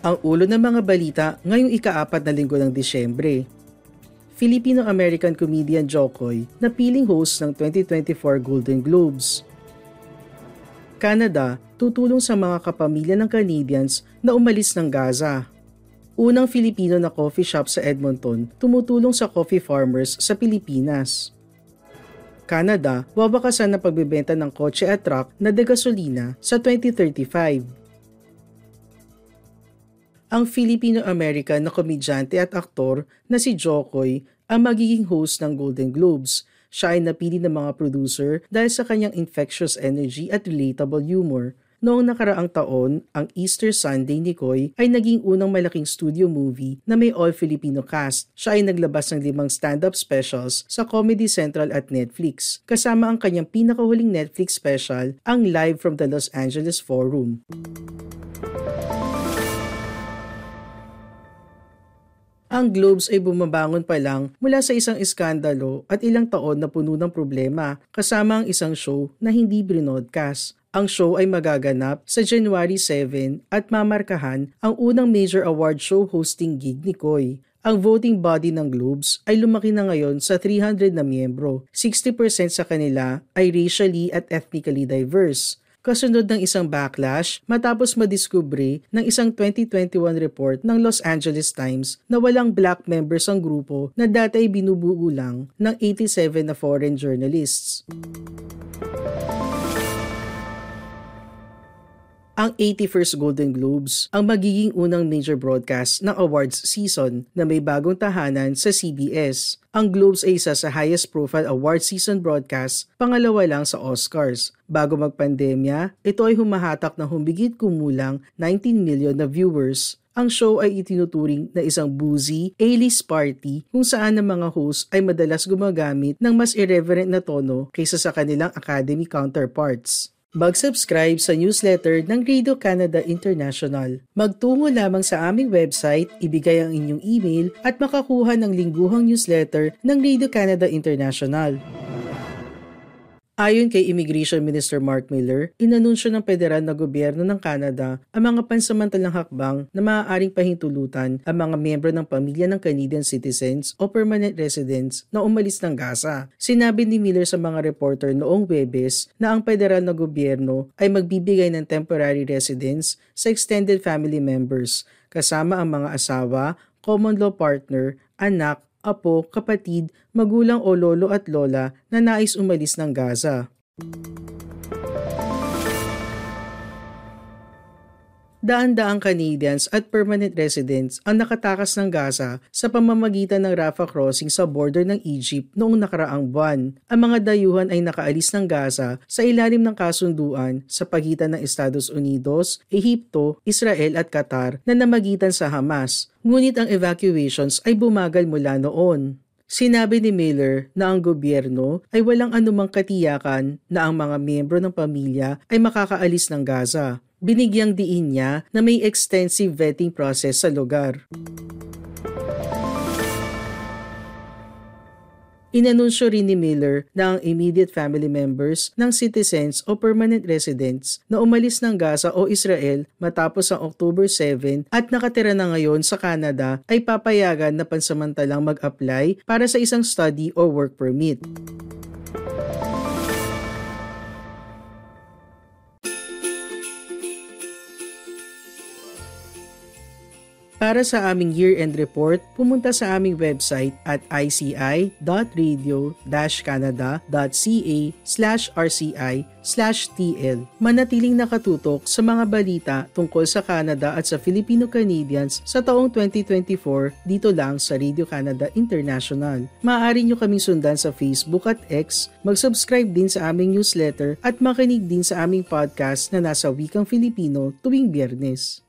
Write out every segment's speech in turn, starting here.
Ang ulo ng mga balita ngayong ikaapat na linggo ng Disyembre. Filipino-American comedian Jokoy na piling host ng 2024 Golden Globes. Canada tutulong sa mga kapamilya ng Canadians na umalis ng Gaza. Unang Filipino na coffee shop sa Edmonton tumutulong sa coffee farmers sa Pilipinas. Canada, wawakasan na pagbebenta ng kotse at truck na degasolina sa 2035 ang Filipino-American na komedyante at aktor na si Jokoy ang magiging host ng Golden Globes. Siya ay napili ng mga producer dahil sa kanyang infectious energy at relatable humor. Noong nakaraang taon, ang Easter Sunday ni Koy ay naging unang malaking studio movie na may all-Filipino cast. Siya ay naglabas ng limang stand-up specials sa Comedy Central at Netflix, kasama ang kanyang pinakahuling Netflix special, ang Live from the Los Angeles Forum. Ang Globes ay bumabangon pa lang mula sa isang iskandalo at ilang taon na puno ng problema kasama ang isang show na hindi brinodcast. Ang show ay magaganap sa January 7 at mamarkahan ang unang major award show hosting gig ni Koy. Ang voting body ng Globes ay lumaki na ngayon sa 300 na miyembro. 60% sa kanila ay racially at ethnically diverse kasunod ng isang backlash matapos madiskubre ng isang 2021 report ng Los Angeles Times na walang black members ang grupo na dati ay binubuo lang ng 87 na foreign journalists. Ang 81st Golden Globes ang magiging unang major broadcast ng awards season na may bagong tahanan sa CBS. Ang Globes ay isa sa highest profile award season broadcast, pangalawa lang sa Oscars. Bago magpandemya, ito ay humahatak ng humigit kumulang 19 million na viewers ang show ay itinuturing na isang boozy, A-list party kung saan ang mga host ay madalas gumagamit ng mas irreverent na tono kaysa sa kanilang academy counterparts. Mag-subscribe sa newsletter ng Radio Canada International. Magtungo lamang sa aming website, ibigay ang inyong email at makakuha ng lingguhang newsletter ng Radio Canada International. Ayon kay Immigration Minister Mark Miller, inanunsyo ng federal na gobyerno ng Canada ang mga pansamantalang hakbang na maaaring pahintulutan ang mga miyembro ng pamilya ng Canadian citizens o permanent residents na umalis ng Gaza. Sinabi ni Miller sa mga reporter noong Webes na ang federal na gobyerno ay magbibigay ng temporary residence sa extended family members kasama ang mga asawa, common law partner, anak apo, kapatid, magulang o lolo at lola na nais umalis ng Gaza. Daan-daang Canadians at permanent residents ang nakatakas ng Gaza sa pamamagitan ng Rafah crossing sa border ng Egypt noong nakaraang buwan. Ang mga dayuhan ay nakaalis ng Gaza sa ilalim ng kasunduan sa pagitan ng Estados Unidos, Ehipto, Israel at Qatar na namagitan sa Hamas. Ngunit ang evacuations ay bumagal mula noon. Sinabi ni Miller na ang gobyerno ay walang anumang katiyakan na ang mga miyembro ng pamilya ay makakaalis ng Gaza binigyang diin niya na may extensive vetting process sa lugar. Inanunsyo rin ni Miller na ang immediate family members ng citizens o permanent residents na umalis ng Gaza o Israel matapos ang October 7 at nakatira na ngayon sa Canada ay papayagan na pansamantalang mag-apply para sa isang study o work permit. Para sa aming year-end report, pumunta sa aming website at ici.radio-canada.ca rci tl. Manatiling nakatutok sa mga balita tungkol sa Canada at sa Filipino-Canadians sa taong 2024 dito lang sa Radio Canada International. Maaari nyo kaming sundan sa Facebook at X, mag-subscribe din sa aming newsletter at makinig din sa aming podcast na nasa wikang Filipino tuwing biyernes.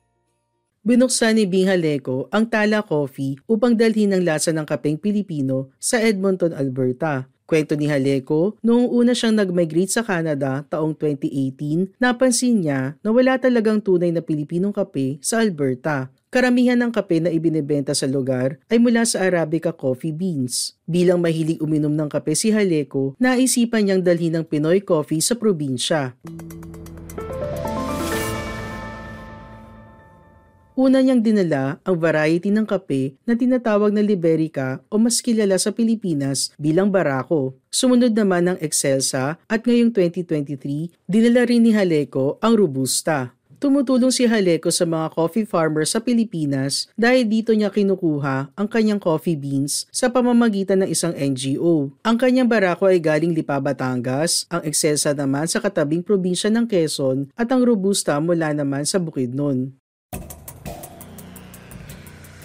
Binuksan ni Bing Haleko ang Tala Coffee upang dalhin ang lasa ng kapeng Pilipino sa Edmonton, Alberta. Kwento ni Haleko, noong una siyang nag-migrate sa Canada taong 2018, napansin niya na wala talagang tunay na Pilipinong kape sa Alberta. Karamihan ng kape na ibinebenta sa lugar ay mula sa Arabica coffee beans. Bilang mahilig uminom ng kape si Haleko, naisipan niyang dalhin ng Pinoy coffee sa probinsya. Una niyang dinala ang variety ng kape na tinatawag na Liberica o mas kilala sa Pilipinas bilang Barako. Sumunod naman ang Excelsa at ngayong 2023, dinala rin ni Haleco ang Robusta. Tumutulong si Haleco sa mga coffee farmers sa Pilipinas dahil dito niya kinukuha ang kanyang coffee beans sa pamamagitan ng isang NGO. Ang kanyang barako ay galing Lipa, Batangas, ang Excelsa naman sa katabing probinsya ng Quezon at ang Robusta mula naman sa Bukidnon.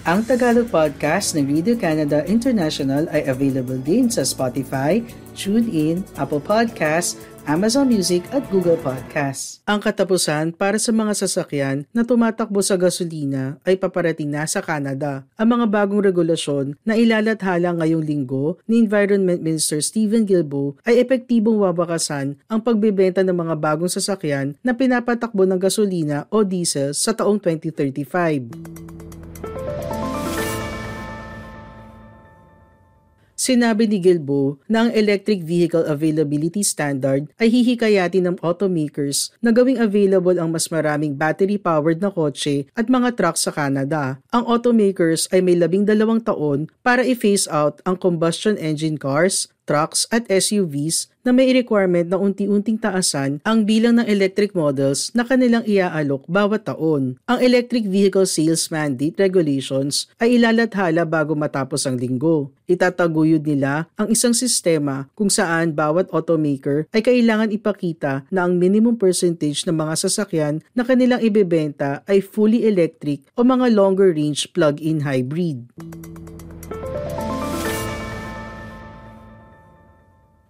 Ang Tagalog podcast ng Radio Canada International ay available din sa Spotify, TuneIn, Apple Podcasts, Amazon Music at Google Podcasts. Ang katapusan para sa mga sasakyan na tumatakbo sa gasolina ay paparating na sa Canada. Ang mga bagong regulasyon na ilalathala ngayong linggo ni Environment Minister Stephen Guilbeault ay epektibong wabakasan ang pagbebenta ng mga bagong sasakyan na pinapatakbo ng gasolina o diesel sa taong 2035. Sinabi ni Gilbo na ang Electric Vehicle Availability Standard ay hihikayatin ng automakers na gawing available ang mas maraming battery-powered na kotse at mga trucks sa Canada. Ang automakers ay may labing dalawang taon para i-phase out ang combustion engine cars, trucks at SUVs na may requirement na unti-unting taasan ang bilang ng electric models na kanilang iaalok bawat taon. Ang Electric Vehicle Sales Mandate Regulations ay ilalathala bago matapos ang linggo. Itataguyod nila ang isang sistema kung saan bawat automaker ay kailangan ipakita na ang minimum percentage ng mga sasakyan na kanilang ibebenta ay fully electric o mga longer range plug-in hybrid.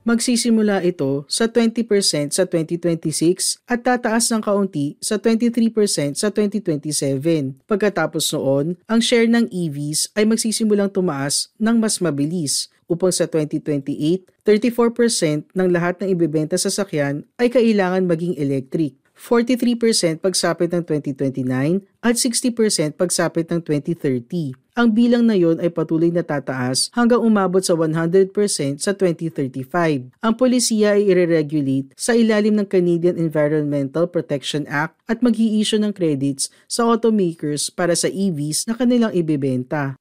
Magsisimula ito sa 20% sa 2026 at tataas ng kaunti sa 23% sa 2027. Pagkatapos noon, ang share ng EVs ay magsisimulang tumaas ng mas mabilis upang sa 2028, 34% ng lahat ng ibebenta sa sakyan ay kailangan maging electric. 43% pagsapit ng 2029 at 60% pagsapit ng 2030. Ang bilang na yon ay patuloy na tataas hanggang umabot sa 100% sa 2035. Ang polisiya ay ire-regulate sa ilalim ng Canadian Environmental Protection Act at mag issue ng credits sa automakers para sa EVs na kanilang ibebenta.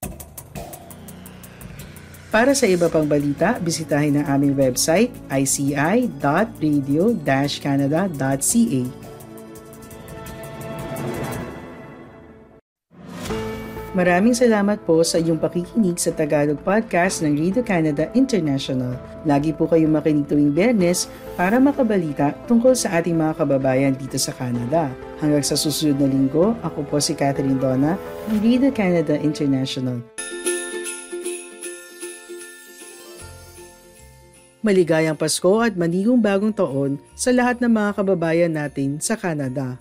Para sa iba pang balita, bisitahin ang aming website ici.radio-canada.ca. Maraming salamat po sa iyong pakikinig sa Tagalog Podcast ng Radio Canada International. Lagi po kayong makinig tuwing Bernes para makabalita tungkol sa ating mga kababayan dito sa Canada. Hanggang sa susunod na linggo, ako po si Catherine Donna ng Radio Canada International. Maligayang Pasko at manigong bagong taon sa lahat ng mga kababayan natin sa Canada.